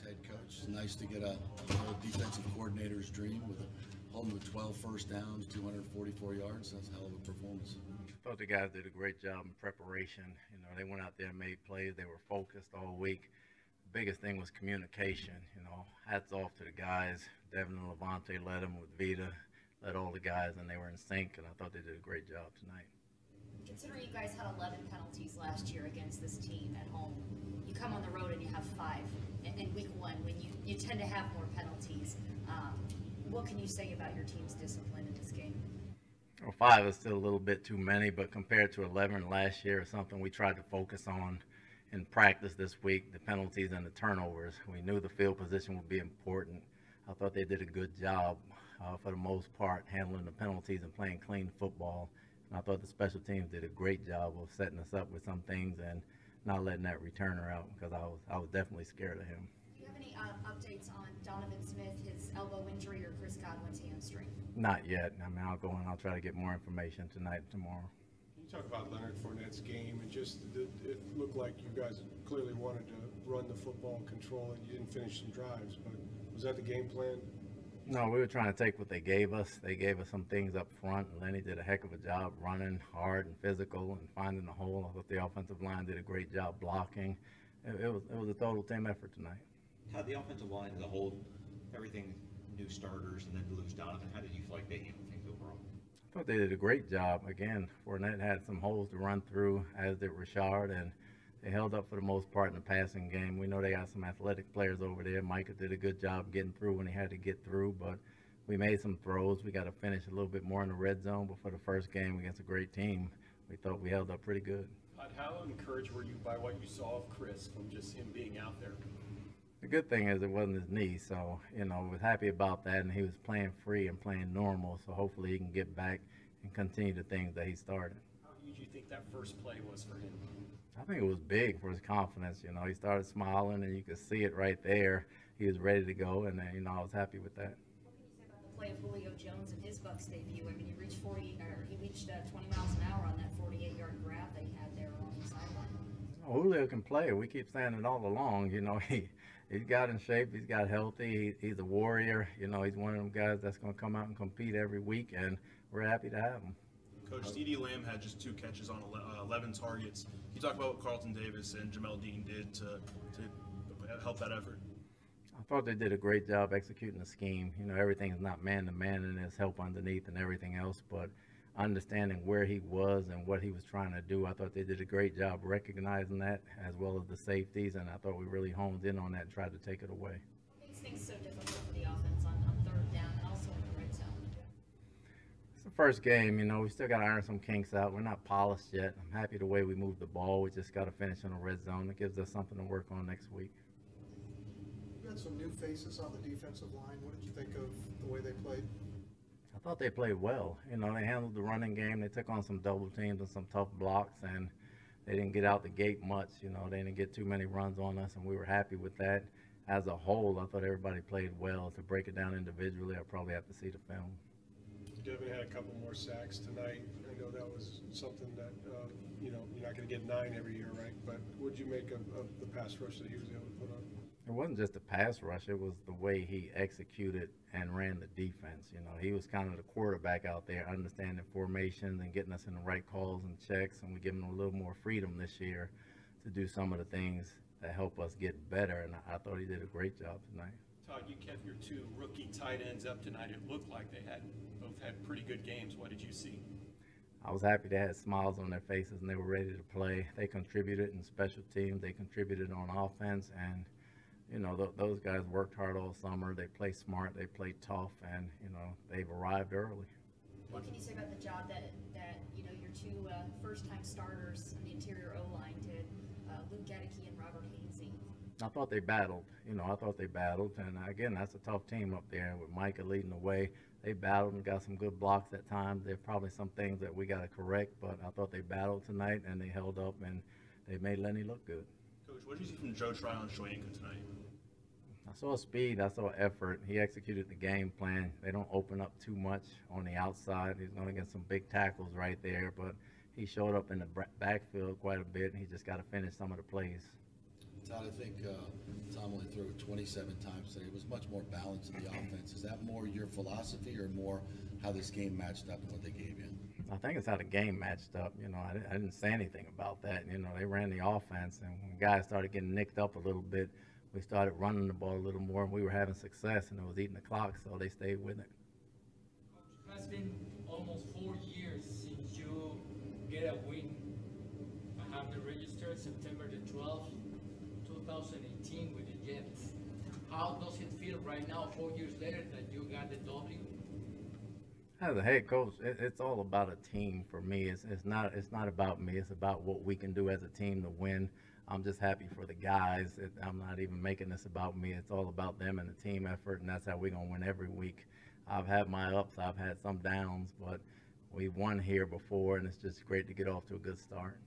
head coach. It's nice to get a, a defensive coordinator's dream with a, holding with 12 first downs, 244 yards. That's a hell of a performance. I thought the guys did a great job in preparation. You know, they went out there and made plays. They were focused all week. The biggest thing was communication. You know, hats off to the guys. Devin and Lavonte led them with Vita, led all the guys, and they were in sync. And I thought they did a great job tonight. Considering you guys had 11 penalties last year against this team at home, you come on the road and you have five in, week one when you, you tend to have more penalties. Um, what can you say about your team's discipline in this game? Well, five is still a little bit too many, but compared to 11 last year, it's something we tried to focus on in practice this week the penalties and the turnovers. We knew the field position would be important. I thought they did a good job uh, for the most part handling the penalties and playing clean football. And I thought the special teams did a great job of setting us up with some things and not letting that returner out because I was I was definitely scared of him. Do you have any uh, updates on Donovan Smith, his elbow injury, or Chris Godwin's hamstring? Not yet. I mean, I'll go and I'll try to get more information tonight and tomorrow. You talk about Leonard Fournette's game, and just it, it looked like you guys clearly wanted to run the football and control it. You didn't finish some drives, but was that the game plan? No, we were trying to take what they gave us. They gave us some things up front, and Lenny did a heck of a job running hard and physical and finding the hole. I thought the offensive line did a great job blocking. It, it was it was a total team effort tonight. How the offensive line as a whole, everything new starters and then to lose Donovan, how did you feel like they handled things overall? I thought they did a great job. Again, Fournette had some holes to run through, as did Rachaad, and they held up for the most part in the passing game. We know they got some athletic players over there. Micah did a good job getting through when he had to get through, but we made some throws. We got to finish a little bit more in the red zone. But for the first game against a great team, we thought we held up pretty good. How encouraged were you by what you saw of Chris from just him being out there? The good thing is it wasn't his knee, so you know, was happy about that, and he was playing free and playing normal. So hopefully he can get back and continue the things that he started. How huge do you think that first play was for him? I think it was big for his confidence. You know, he started smiling, and you could see it right there. He was ready to go, and uh, you know, I was happy with that. What can you say about the play of Julio Jones in his Bucks debut? I mean, he reached 40, or he reached uh, 20 miles an hour on that 48-yard grab that he had there along the sideline. Oh, Julio can play. We keep saying it all along. You know, he he's got in shape. He's got healthy. He, he's a warrior. You know, he's one of them guys that's going to come out and compete every week, and we're happy to have him. Coach CeeDee Lamb had just two catches on uh, 11 targets. Can you talk about what Carlton Davis and Jamel Dean did to, to help that effort? I thought they did a great job executing the scheme. You know, everything is not man to man, and there's help underneath and everything else, but understanding where he was and what he was trying to do, I thought they did a great job recognizing that, as well as the safeties, and I thought we really honed in on that and tried to take it away. What makes things so difficult for the offense on, on third down and also in the red zone? It's the first game, you know, we still got to iron some kinks out. We're not polished yet. I'm happy the way we moved the ball. We just got to finish in the red zone. It gives us something to work on next week. You had some new faces on the defensive line. What did you think of the way they played? I thought they played well. You know, they handled the running game. They took on some double teams and some tough blocks, and they didn't get out the gate much. You know, they didn't get too many runs on us, and we were happy with that. As a whole, I thought everybody played well. To break it down individually, I probably have to see the film. Devin had a couple more sacks tonight. I know that was something that uh, you know you're not going to get nine every year, right? But what did you make of, of the pass rush that he was able to put on? It wasn't just the pass rush, it was the way he executed and ran the defense. You know, he was kind of the quarterback out there, understanding formations and getting us in the right calls and checks, and we give him a little more freedom this year to do some of the things that help us get better. And I thought he did a great job tonight. Todd, you kept your two rookie tight ends up tonight. It looked like they had both had pretty good games. What did you see? I was happy they had smiles on their faces and they were ready to play. They contributed in special teams, they contributed on offense, and you know th- those guys worked hard all summer. They play smart, they play tough, and you know they've arrived early. What can you say about the job that, that you know, your two uh, first-time starters on the interior O-line did, uh, Luke Goedeke and Robert Hainsey? I thought they battled. You know, I thought they battled, and again, that's a tough team up there with Micah leading the way. They battled and got some good blocks at times. There's probably some things that we got to correct, but I thought they battled tonight and they held up and they made Lenny look good. Coach, what did you see from Joe Tryon-Shoyinka tonight? I saw speed. I saw effort. He executed the game plan. They don't open up too much on the outside. He's going to get some big tackles right there, but he showed up in the backfield quite a bit, and he just got to finish some of the plays. Todd, I think, uh, Tom only threw it twenty-seven times today. It was much more balanced in the offense. Is that more your philosophy or more how this game matched up and what they gave you? I think it's how the game matched up. You know, I didn't, I didn't say anything about that. You know, they ran the offense, and when guys started getting nicked up a little bit, we started running the ball a little more, and we were having success, and it was eating the clock, so they stayed with it. It has been almost four years since you get a win. I have the register September the twelfth, two thousand eighteen with the Jets. How does it feel right now, four years later, that you got the W? As a head coach, it, it's all about a team for me. It's, it's not it's not about me. It's about what we can do as a team to win. I'm just happy for the guys. It, I'm not even making this about me. It's all about them and the team effort, and that's how we're gonna win every week. I've had my ups, I've had some downs, but we've won here before, and it's just great to get off to a good start.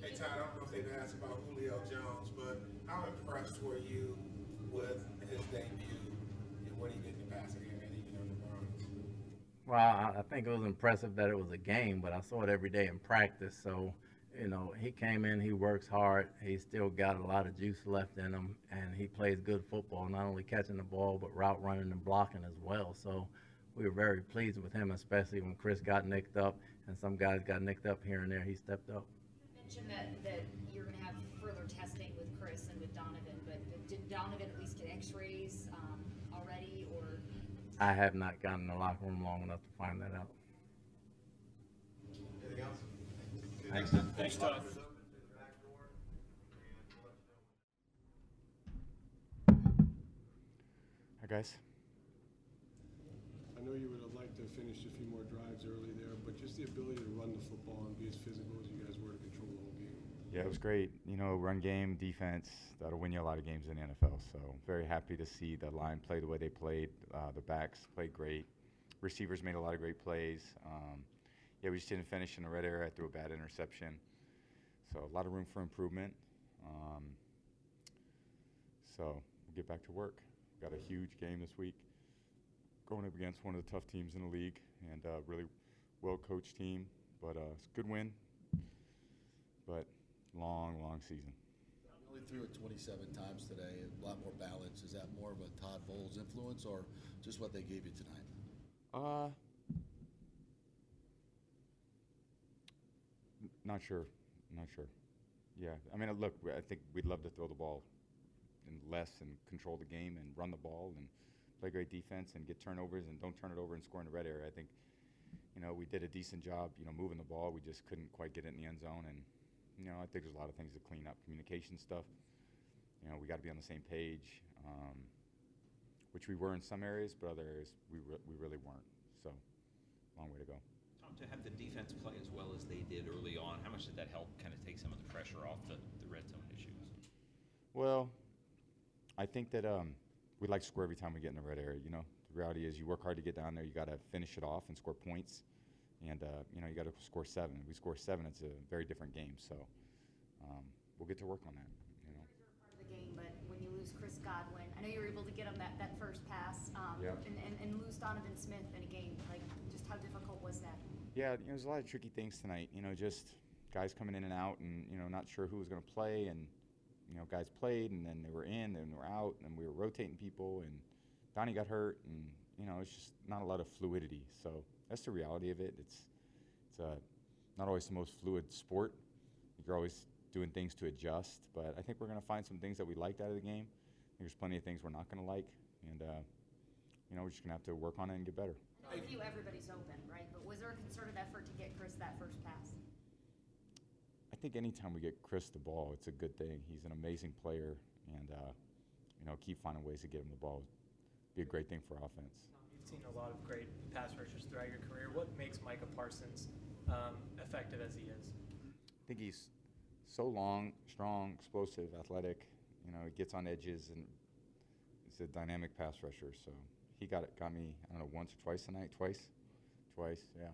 Hey Todd, I don't know if they've asked about Julio Jones, but how impressed were you with his debut and what he did in the passing game and even on the Browns? Well, I, I think it was impressive that it was a game, but I saw it every day in practice. So, you know, he came in, he works hard, he's still got a lot of juice left in him, and he plays good football, not only catching the ball, but route running and blocking as well. So, we were very pleased with him, especially when Chris got nicked up and some guys got nicked up here and there. He stepped up. mentioned that, that you're gonna have further testing with Chris and with Donovan, but did Donovan at least get x-rays, um, already, or? I have not gotten in the locker room long enough to find that out. Anything else? Thanks, Todd. Thanks, Todd. Hi, guys. I know you would have liked to have finished a few more drives early there, but just the ability to run the football and be as physical as you guys were to control the whole game. Yeah, it was great. You know, run game, defense, that'll win you a lot of games in the NFL. So, very happy to see the line play the way they played. Uh, the backs played great. Receivers made a lot of great plays. Um, yeah, we just didn't finish in the red area. I threw a bad interception. So, a lot of room for improvement. Um, so, we'll get back to work. We've Got a huge game this week going up against one of the tough teams in the league and a really well coached team. But uh, it's a good win. But long, long season. Only threw it twenty-seven times today, a lot more balance. Is that more of a Todd Bowles influence or just what they gave you tonight? Uh, not sure. Not sure. Yeah, I mean, look, I think we'd love to throw the ball and less and control the game and run the ball and play great defense and get turnovers and don't turn it over and score in the red area. I think, you know, we did a decent job, you know, moving the ball. We just couldn't quite get it in the end zone. And, you know, I think there's a lot of things to clean up. Communication stuff. You know, we got to be on the same page, um, which we were in some areas, but other areas we, re- we really weren't. So, long way to go. Tom, to have the defense play as well as they did early on, how much did that help kind of take some of the pressure off the, the red zone issues? Well, I think that um, we like to score every time we get in the red area. You know, the reality is you work hard to get down there. You got to finish it off and score points, and uh, you know you got to score seven. If we score seven, it's a very different game. So um, we'll get to work on that. You know. part of the game, but when you lose Chris Godwin, I know you were able to get him that, that first pass, um, Yeah. and, and, and lose Donovan Smith in a game, like, just how difficult was that? Yeah, you know, there's a lot of tricky things tonight. You know, just guys coming in and out, and you know, not sure who was going to play, and you know, guys played, and then they were in, and they were out, and we were rotating people, and Donnie got hurt, and you know, it's just not a lot of fluidity. So that's the reality of it. It's it's uh, not always the most fluid sport. You're always doing things to adjust, but I think we're going to find some things that we liked out of the game. I think there's plenty of things we're not going to like, and uh, you know, we're just going to have to work on it and get better. I know everybody's open, right? But was there a concerted effort to get Chris that first pass? I think anytime we get Chris the ball, it's a good thing. He's an amazing player, and uh, you know, keep finding ways to get him the ball. would Be a great thing for offense. You've seen a lot of great pass rushers throughout your career. What makes Micah Parsons um, effective as he is? I think he's so long, strong, explosive, athletic. You know, he gets on edges, and he's a dynamic pass rusher. So he got it, got me. I don't know, once or twice tonight. Twice, twice. Yeah,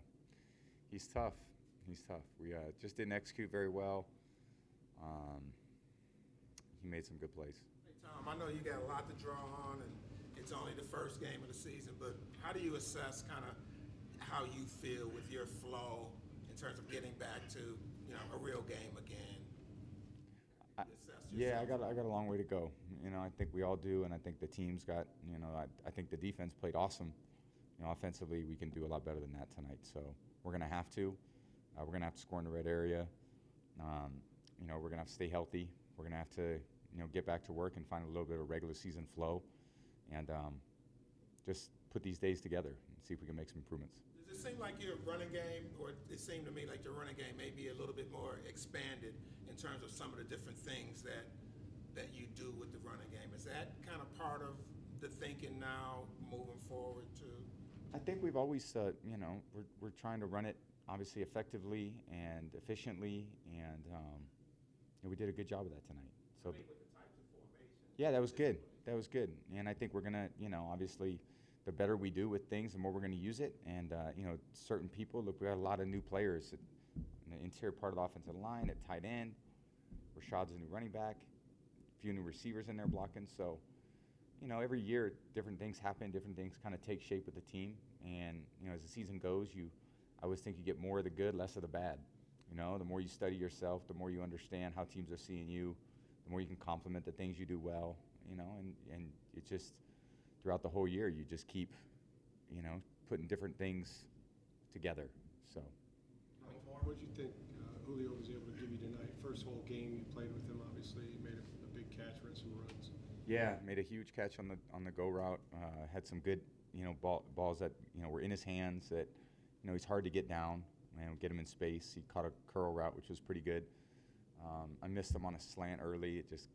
he's tough. He's tough. We uh, just didn't execute very well. Um, he made some good plays. Hey Tom, I know you got a lot to draw on, and it's only the first game of the season, but how do you assess kind of how you feel with your flow in terms of getting back to you know a real game again? I- Yeah, I got I got a long way to go. You know, I think we all do, and I think the team's got. You know, I, I think the defense played awesome. You know, offensively, we can do a lot better than that tonight. So we're gonna have to. Uh, we're gonna have to score in the red area. Um, you know, we're gonna have to stay healthy. We're gonna have to, you know, get back to work and find a little bit of regular season flow, and um, just put these days together and see if we can make some improvements. Does it seem like your running game, or it seemed to me like your running game may be a little bit more expanded in terms of some of the different things that that you do with the running game? Is that kind of part of the thinking now moving forward to? I think we've always, uh, you know, we're, we're trying to run it obviously effectively and efficiently, and um, know, we did a good job of that tonight. So, yeah, that was good. That was good, and I think we're gonna, you know, obviously, the better we do with things, the more we're gonna use it. And uh, you know, certain people. Look, we got a lot of new players in the interior part of the offensive line at tight end. Rachaad's a new running back. A few new receivers in there blocking. So you know, every year different things happen, different things kind of take shape with the team. And, you know, as the season goes, you, I always think you get more of the good, less of the bad. You know, the more you study yourself, the more you understand how teams are seeing you, the more you can complement the things you do well, you know, and, and it just, throughout the whole year, you just keep, you know, putting different things together. So, What did you think uh, Julio was able to give you tonight? First whole game you played with him, obviously, he made a, a big catch, ran some runs. Yeah, made a huge catch on the on the go route. Uh, had some good, you know, ball, balls that you know were in his hands. That you know he's hard to get down and get him in space. He caught a curl route, which was pretty good. Um, I missed him on a slant early. It just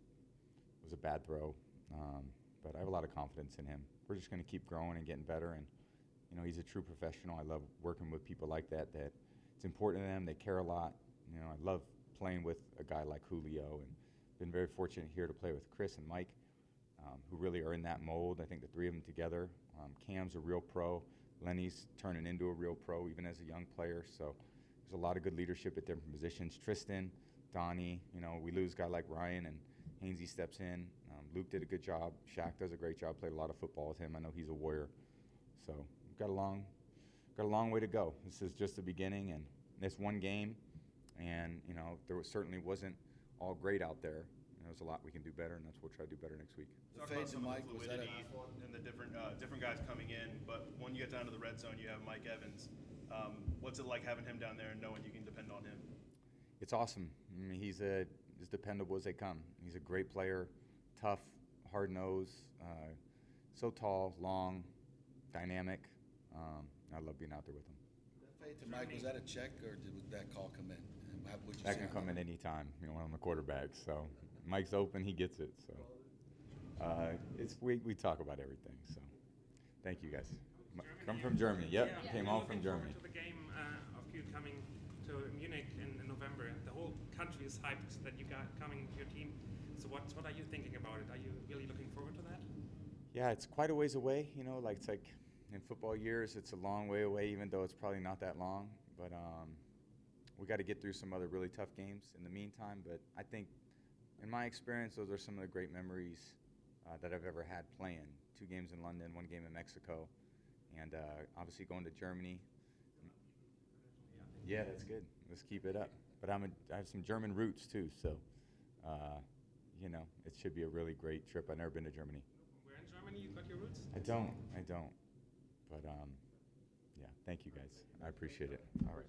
was a bad throw, um, but I have a lot of confidence in him. We're just going to keep growing and getting better. And you know, he's a true professional. I love working with people like that. That it's important to them. They care a lot. You know, I love playing with a guy like Julio, and been very fortunate here to play with Chris and Mike um, who really are in that mold. I think the three of them together. Um, Cam's a real pro. Lenny's turning into a real pro, even as a young player. So there's a lot of good leadership at different positions. Tristan, Donnie, you know, we lose a guy like Ryan and Hainsey steps in. Um, Luke did a good job. Shaq does a great job. Played a lot of football with him. I know he's a warrior. So we've got a long, got a long way to go. This is just the beginning, and this one game, and you know, there was, certainly wasn't all great out there. You know, there's a lot we can do better, and that's what we'll try to do better next week. The Talk fade about to some of Mike, the was that a- fluidity and the different uh, different guys coming in, but when you get down to the red zone, you have Mike Evans. Um, what's it like having him down there and knowing you can depend on him? It's awesome. I mean, he's a, as dependable as they come. He's a great player, tough, hard nosed, uh, so tall, long, dynamic. Um, I love being out there with him. Fade to Mike, was that a check or did that call come in? And you That can come in any time, you know, when I'm the quarterback. So Mike's open, he gets it. So uh, it's we, we talk about everything. So thank you guys. M- Come from Germany. Yep, Yeah. came You're all looking from Germany. To Munich in, in November. The whole country is hyped that you got coming with your team. So what what are you thinking about it? Are you really looking forward to that? Yeah, it's quite a ways away. You know, like it's like in football years, it's a long way away, even though it's probably not that long. But um, we got to get through some other really tough games in the meantime. But I think, in my experience, those are some of the great memories uh, that I've ever had playing. Two games in London, one game in Mexico, and uh, obviously going to Germany. Yeah, that's good. Let's keep it up. But I'm a, I have some German roots too, so uh, you know it should be a really great trip. I've never been to Germany. Where in Germany you got your roots? I don't. I don't. But um, yeah. Thank you guys. I appreciate it. All right.